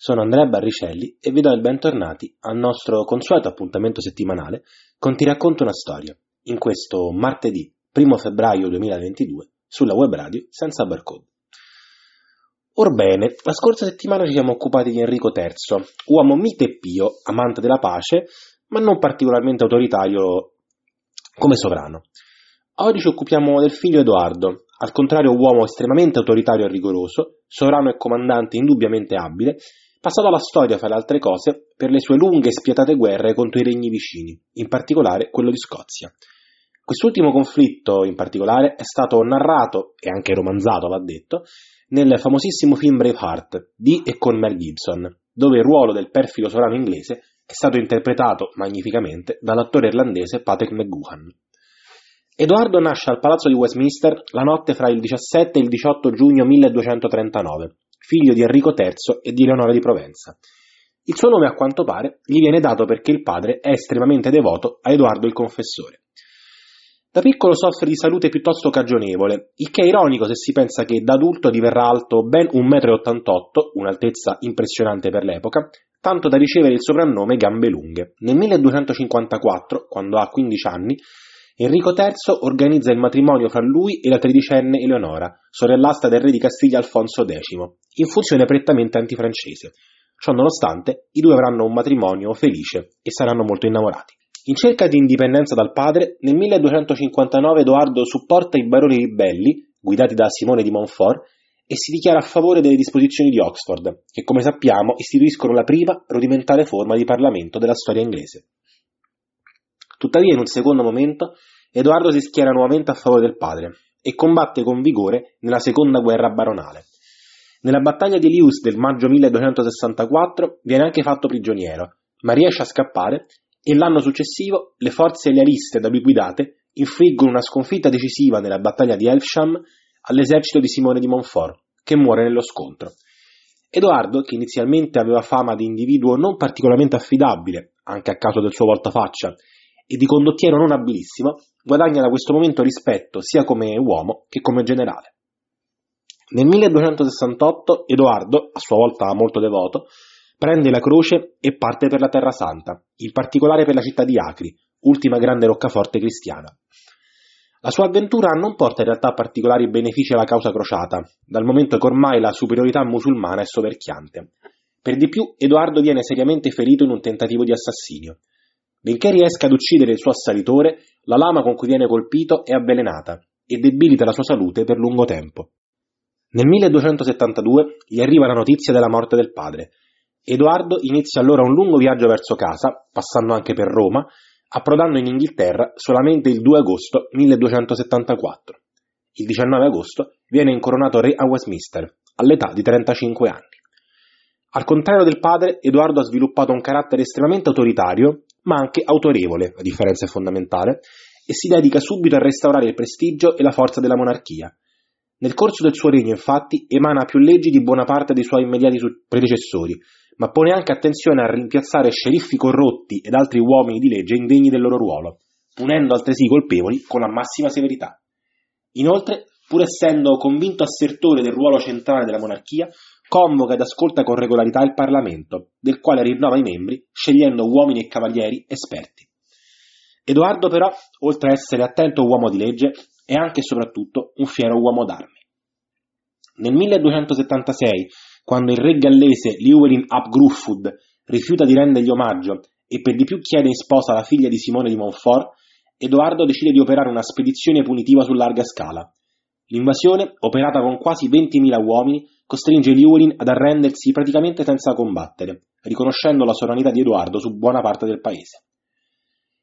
Sono Andrea Barricelli e vi do il bentornati al nostro consueto appuntamento settimanale con Ti racconto una storia, in questo martedì 1 febbraio 2022 sulla web radio senza barcode. Orbene, la scorsa settimana ci siamo occupati di Enrico III, uomo mite e pio, amante della pace, ma non particolarmente autoritario come sovrano. Oggi ci occupiamo del figlio Edoardo, al contrario uomo estremamente autoritario e rigoroso, sovrano e comandante indubbiamente abile, passato alla storia, fra le altre cose, per le sue lunghe e spietate guerre contro i regni vicini, in particolare quello di Scozia. Quest'ultimo conflitto, in particolare, è stato narrato, e anche romanzato, va detto, nel famosissimo film Braveheart di e con Mel Gibson, dove il ruolo del perfido sovrano inglese è stato interpretato magnificamente dall'attore irlandese Patrick McGoohan. Edoardo nasce al palazzo di Westminster la notte fra il 17 e il 18 giugno 1239 figlio di Enrico III e di Leonora di Provenza. Il suo nome, a quanto pare, gli viene dato perché il padre è estremamente devoto a Edoardo il Confessore. Da piccolo soffre di salute piuttosto cagionevole, il che è ironico se si pensa che da adulto diverrà alto ben 1,88 m, un'altezza impressionante per l'epoca, tanto da ricevere il soprannome Gambe Lunghe. Nel 1254, quando ha 15 anni, Enrico III organizza il matrimonio fra lui e la tredicenne Eleonora, sorellastra del re di Castiglia Alfonso X, in funzione prettamente antifrancese. Ciò nonostante, i due avranno un matrimonio felice e saranno molto innamorati. In cerca di indipendenza dal padre, nel 1259 Edoardo supporta i baroni ribelli, guidati da Simone di Montfort, e si dichiara a favore delle disposizioni di Oxford, che come sappiamo istituiscono la prima rudimentale forma di Parlamento della storia inglese. Tuttavia, in un secondo momento, Edoardo si schiera nuovamente a favore del padre e combatte con vigore nella seconda guerra baronale. Nella battaglia di Lius del maggio 1264 viene anche fatto prigioniero, ma riesce a scappare e l'anno successivo le forze lealiste da lui guidate infliggono una sconfitta decisiva nella battaglia di Elfsham all'esercito di Simone di Montfort, che muore nello scontro. Edoardo, che inizialmente aveva fama di individuo non particolarmente affidabile, anche a causa del suo voltafaccia, e di condottiero non abilissimo, guadagna da questo momento rispetto sia come uomo che come generale. Nel 1268 Edoardo, a sua volta molto devoto, prende la croce e parte per la Terra Santa, in particolare per la città di Acri, ultima grande roccaforte cristiana. La sua avventura non porta in realtà particolari benefici alla causa crociata, dal momento che ormai la superiorità musulmana è soverchiante. Per di più, Edoardo viene seriamente ferito in un tentativo di assassinio. Benché riesca ad uccidere il suo assalitore, la lama con cui viene colpito è avvelenata e debilita la sua salute per lungo tempo. Nel 1272 gli arriva la notizia della morte del padre. Edoardo inizia allora un lungo viaggio verso casa, passando anche per Roma, approdando in Inghilterra solamente il 2 agosto 1274. Il 19 agosto viene incoronato re a Westminster, all'età di 35 anni. Al contrario del padre, Edoardo ha sviluppato un carattere estremamente autoritario ma anche autorevole, la differenza è fondamentale, e si dedica subito a restaurare il prestigio e la forza della monarchia. Nel corso del suo regno, infatti, emana più leggi di buona parte dei suoi immediati predecessori, ma pone anche attenzione a rimpiazzare sceriffi corrotti ed altri uomini di legge indegni del loro ruolo, punendo altresì i colpevoli con la massima severità. Inoltre, pur essendo convinto assertore del ruolo centrale della monarchia, convoca ed ascolta con regolarità il Parlamento, del quale rinnova i membri, scegliendo uomini e cavalieri esperti. Edoardo però, oltre a essere attento uomo di legge, è anche e soprattutto un fiero uomo d'armi. Nel 1276, quando il re gallese Llywelyn ap Gruffudd rifiuta di rendergli omaggio e per di più chiede in sposa la figlia di Simone di Montfort, Edoardo decide di operare una spedizione punitiva su larga scala. L'invasione, operata con quasi 20.000 uomini, costringe Llywelyn ad arrendersi praticamente senza combattere, riconoscendo la sovranità di Edoardo su buona parte del paese.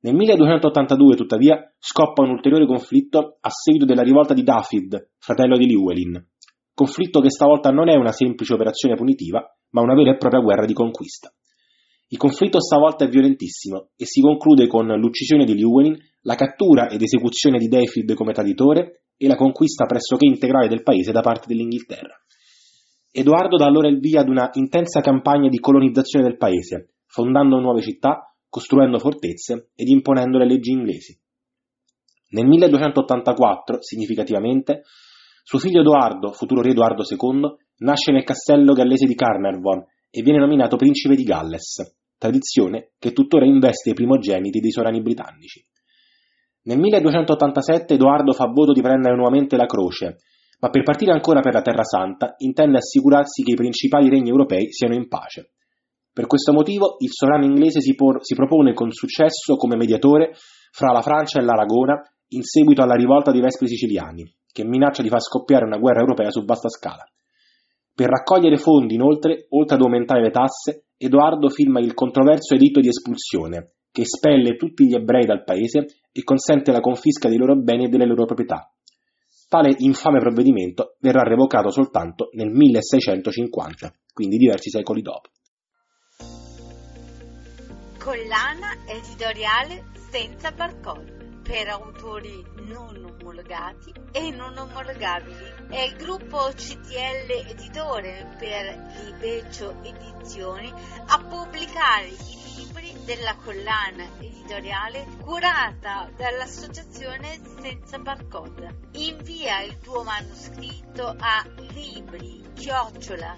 Nel 1282, tuttavia, scoppa un ulteriore conflitto a seguito della rivolta di Dafydd, fratello di Llywelyn, conflitto che stavolta non è una semplice operazione punitiva, ma una vera e propria guerra di conquista. Il conflitto stavolta è violentissimo e si conclude con l'uccisione di Llewellyn, la cattura ed esecuzione di Dayfield come traditore e la conquista pressoché integrale del paese da parte dell'Inghilterra. Edoardo dà allora il via ad una intensa campagna di colonizzazione del paese, fondando nuove città, costruendo fortezze ed imponendo le leggi inglesi. Nel 1284, significativamente, suo figlio Edoardo, futuro re Edoardo II, nasce nel castello gallese di Carnarvon e viene nominato principe di Galles, tradizione che tuttora investe i primogeniti dei sovrani britannici. Nel 1287 Edoardo fa voto di prendere nuovamente la croce, ma per partire ancora per la Terra Santa intende assicurarsi che i principali regni europei siano in pace. Per questo motivo il sovrano inglese si, por- si propone con successo come mediatore fra la Francia e l'Aragona in seguito alla rivolta dei Vespri siciliani, che minaccia di far scoppiare una guerra europea su vasta scala. Per raccogliere fondi, inoltre, oltre ad aumentare le tasse, Edoardo firma il controverso editto di espulsione, che espelle tutti gli ebrei dal paese e consente la confisca dei loro beni e delle loro proprietà. Tale infame provvedimento verrà revocato soltanto nel 1650, quindi diversi secoli dopo. Collana editoriale senza barcode per autori non omologati e non omologabili. È il gruppo CTL Editore per Libeccio Edizioni a pubblicare i libri della collana editoriale curata dall'associazione Senza Barcode. Invia il tuo manoscritto a libri chiocciola.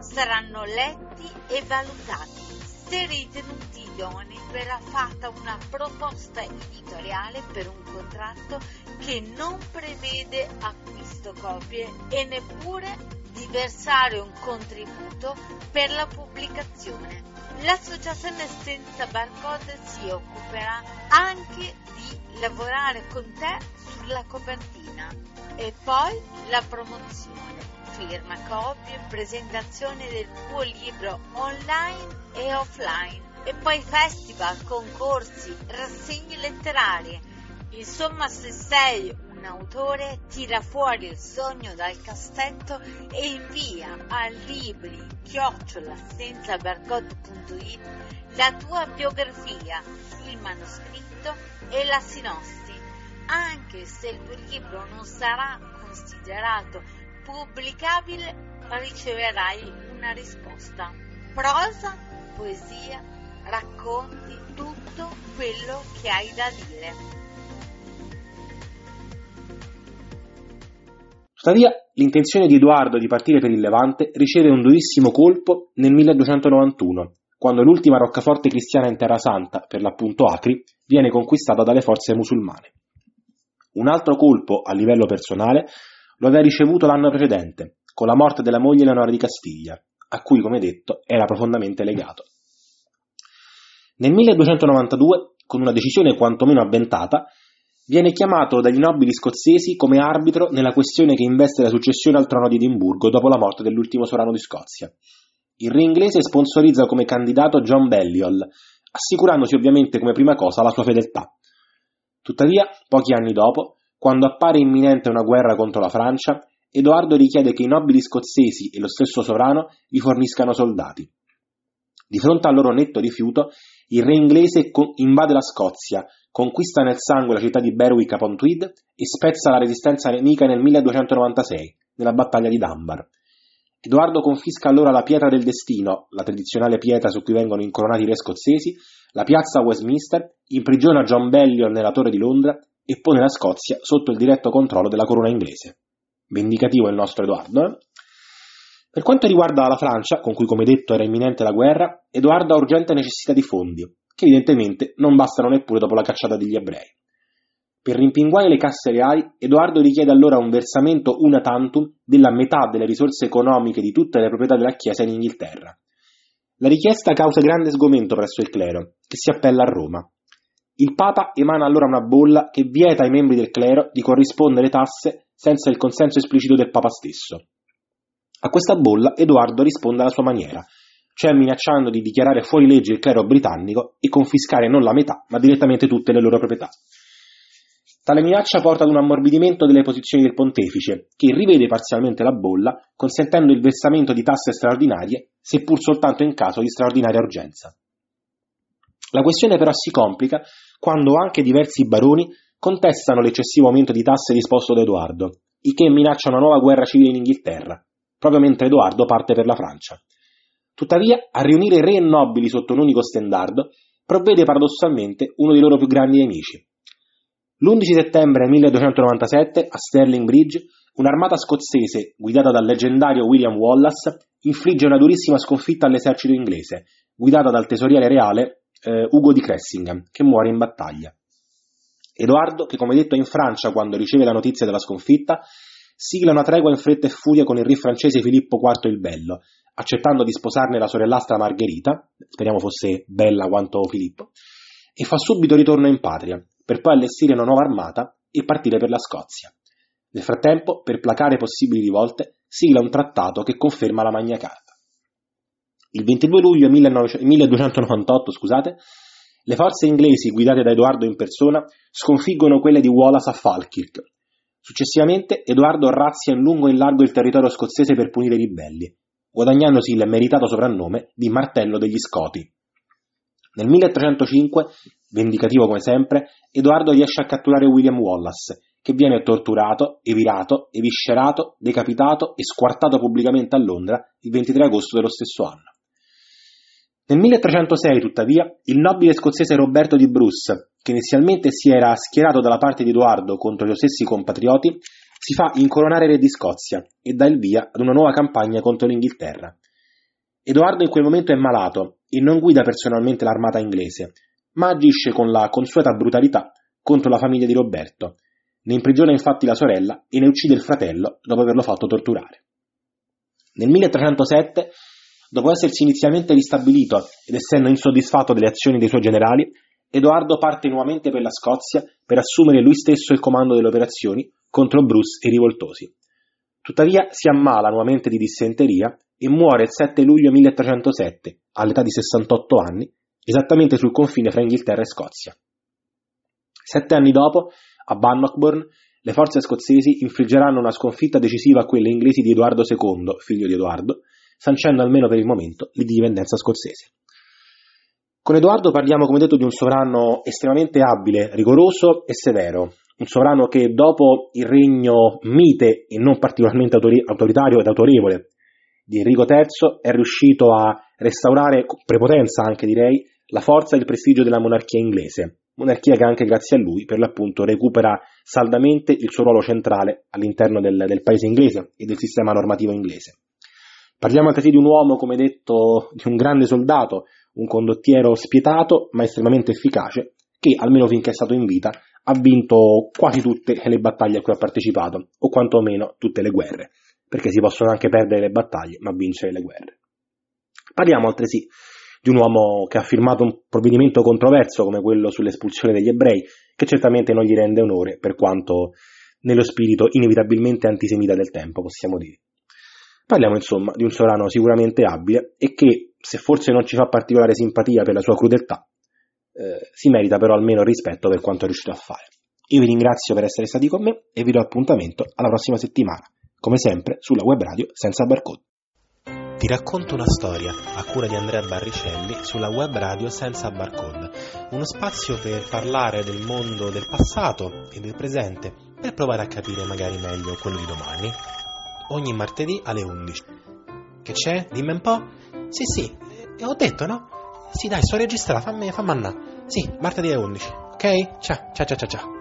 Saranno letti e valutati. Ritenuti idonei verrà fatta una proposta editoriale per un contratto che non prevede acquisto copie e neppure di versare un contributo per la pubblicazione. L'associazione senza barcode si occuperà anche di lavorare con te sulla copertina e poi la promozione firma, copie, presentazione del tuo libro online e offline e poi festival, concorsi, rassegne letterarie. Insomma, se sei un autore, tira fuori il sogno dal cassetto e invia a libri chiocciola la tua biografia, il manoscritto e la sinossi. Anche se il tuo libro non sarà considerato pubblicabile, riceverai una risposta. Prosa, poesia, racconti tutto quello che hai da dire. Tuttavia, l'intenzione di Edoardo di partire per il Levante riceve un durissimo colpo nel 1291, quando l'ultima roccaforte cristiana in Terra Santa, per l'appunto Acri, viene conquistata dalle forze musulmane. Un altro colpo a livello personale lo aveva ricevuto l'anno precedente, con la morte della moglie Leonora di Castiglia, a cui, come detto, era profondamente legato. Nel 1292, con una decisione quantomeno avventata, viene chiamato dagli nobili scozzesi come arbitro nella questione che investe la successione al trono di Edimburgo dopo la morte dell'ultimo sovrano di Scozia. Il re inglese sponsorizza come candidato John Balliol, assicurandosi ovviamente come prima cosa la sua fedeltà. Tuttavia, pochi anni dopo, quando appare imminente una guerra contro la Francia, Edoardo richiede che i nobili scozzesi e lo stesso sovrano gli forniscano soldati. Di fronte al loro netto rifiuto, il re inglese invade la Scozia, conquista nel sangue la città di Berwick upon Tweed e spezza la resistenza nemica nel 1296, nella battaglia di Dunbar. Edoardo confisca allora la pietra del destino, la tradizionale pietra su cui vengono incoronati i re scozzesi, la piazza Westminster, imprigiona John Balliol nella torre di Londra e pone la Scozia sotto il diretto controllo della corona inglese. Vendicativo il nostro Edoardo. Eh? Per quanto riguarda la Francia, con cui come detto era imminente la guerra, Edoardo ha urgente necessità di fondi, che evidentemente non bastano neppure dopo la cacciata degli ebrei. Per rimpinguare le casse reali, Edoardo richiede allora un versamento una tantum della metà delle risorse economiche di tutte le proprietà della Chiesa in Inghilterra. La richiesta causa grande sgomento presso il clero, che si appella a Roma. Il Papa emana allora una bolla che vieta ai membri del clero di corrispondere tasse senza il consenso esplicito del Papa stesso. A questa bolla Edoardo risponde alla sua maniera, cioè minacciando di dichiarare fuori legge il clero britannico e confiscare non la metà, ma direttamente tutte le loro proprietà. Tale minaccia porta ad un ammorbidimento delle posizioni del pontefice, che rivede parzialmente la bolla, consentendo il versamento di tasse straordinarie, seppur soltanto in caso di straordinaria urgenza. La questione però si complica quando anche diversi baroni contestano l'eccessivo aumento di tasse disposto da Edoardo, il che minaccia una nuova guerra civile in Inghilterra, proprio mentre Edoardo parte per la Francia. Tuttavia, a riunire re e nobili sotto un unico stendardo, provvede paradossalmente uno dei loro più grandi nemici. L'11 settembre 1297, a Stirling Bridge, un'armata scozzese, guidata dal leggendario William Wallace, infligge una durissima sconfitta all'esercito inglese, guidata dal tesoriere reale eh, Ugo di Cressingham, che muore in battaglia. Edoardo, che come detto è in Francia quando riceve la notizia della sconfitta, sigla una tregua in fretta e furia con il re francese Filippo IV il Bello, accettando di sposarne la sorellastra Margherita, speriamo fosse bella quanto Filippo, e fa subito ritorno in patria, per poi allestire una nuova armata e partire per la Scozia. Nel frattempo, per placare possibili rivolte, sigla un trattato che conferma la Magna Carta. Il 22 luglio 1298, scusate, le forze inglesi guidate da Edoardo in persona sconfiggono quelle di Wallace a Falkirk. Successivamente Edoardo razzia in lungo e in largo il territorio scozzese per punire i ribelli, guadagnandosi il meritato soprannome di Martello degli Scoti. Nel 1305, vendicativo come sempre, Edoardo riesce a catturare William Wallace, che viene torturato, evirato, eviscerato, decapitato e squartato pubblicamente a Londra il 23 agosto dello stesso anno. Nel 1306, tuttavia, il nobile scozzese Roberto di Bruce, che inizialmente si era schierato dalla parte di Edoardo contro i suoi stessi compatrioti, si fa incoronare re di Scozia e dà il via ad una nuova campagna contro l'Inghilterra. Edoardo in quel momento è malato e non guida personalmente l'armata inglese, ma agisce con la consueta brutalità contro la famiglia di Roberto. Ne imprigiona infatti la sorella e ne uccide il fratello dopo averlo fatto torturare. Nel 1307, dopo essersi inizialmente ristabilito ed essendo insoddisfatto delle azioni dei suoi generali, Edoardo parte nuovamente per la Scozia per assumere lui stesso il comando delle operazioni contro Bruce e i rivoltosi. Tuttavia si ammala nuovamente di dissenteria e muore il 7 luglio 1307, all'età di 68 anni, esattamente sul confine fra Inghilterra e Scozia. Sette anni dopo, a Bannockburn, le forze scozzesi infliggeranno una sconfitta decisiva a quelle inglesi di Edoardo II, figlio di Edoardo, sancendo almeno per il momento l'indipendenza scozzese. Con Edoardo parliamo, come detto, di un sovrano estremamente abile, rigoroso e severo, un sovrano che dopo il regno mite e non particolarmente autoritario ed autorevole di Enrico III è riuscito a restaurare, con prepotenza anche direi, la forza e il prestigio della monarchia inglese, monarchia che anche grazie a lui per l'appunto recupera saldamente il suo ruolo centrale all'interno del, del paese inglese e del sistema normativo inglese. Parliamo altresì di un uomo, come detto, di un grande soldato, un condottiero spietato ma estremamente efficace, che almeno finché è stato in vita ha vinto quasi tutte le battaglie a cui ha partecipato, o quantomeno tutte le guerre, perché si possono anche perdere le battaglie, ma vincere le guerre. Parliamo altresì di un uomo che ha firmato un provvedimento controverso come quello sull'espulsione degli ebrei, che certamente non gli rende onore, per quanto nello spirito inevitabilmente antisemita del tempo, possiamo dire. Parliamo insomma di un sovrano sicuramente abile e che, se forse non ci fa particolare simpatia per la sua crudeltà, eh, si merita però almeno rispetto per quanto è riuscito a fare. Io vi ringrazio per essere stati con me e vi do appuntamento alla prossima settimana, come sempre sulla web radio senza barcode. Ti racconto una storia a cura di Andrea Barricelli sulla web radio senza barcode, uno spazio per parlare del mondo del passato e del presente, per provare a capire magari meglio quello di domani. Ogni martedì alle 11. Che c'è? Dimmi un po'. Sì, sì, ho detto, no? Sì, dai, sto registrando, fammi, fammi andare. Sì, martedì alle 11. Ok? Ciao, ciao, ciao, ciao.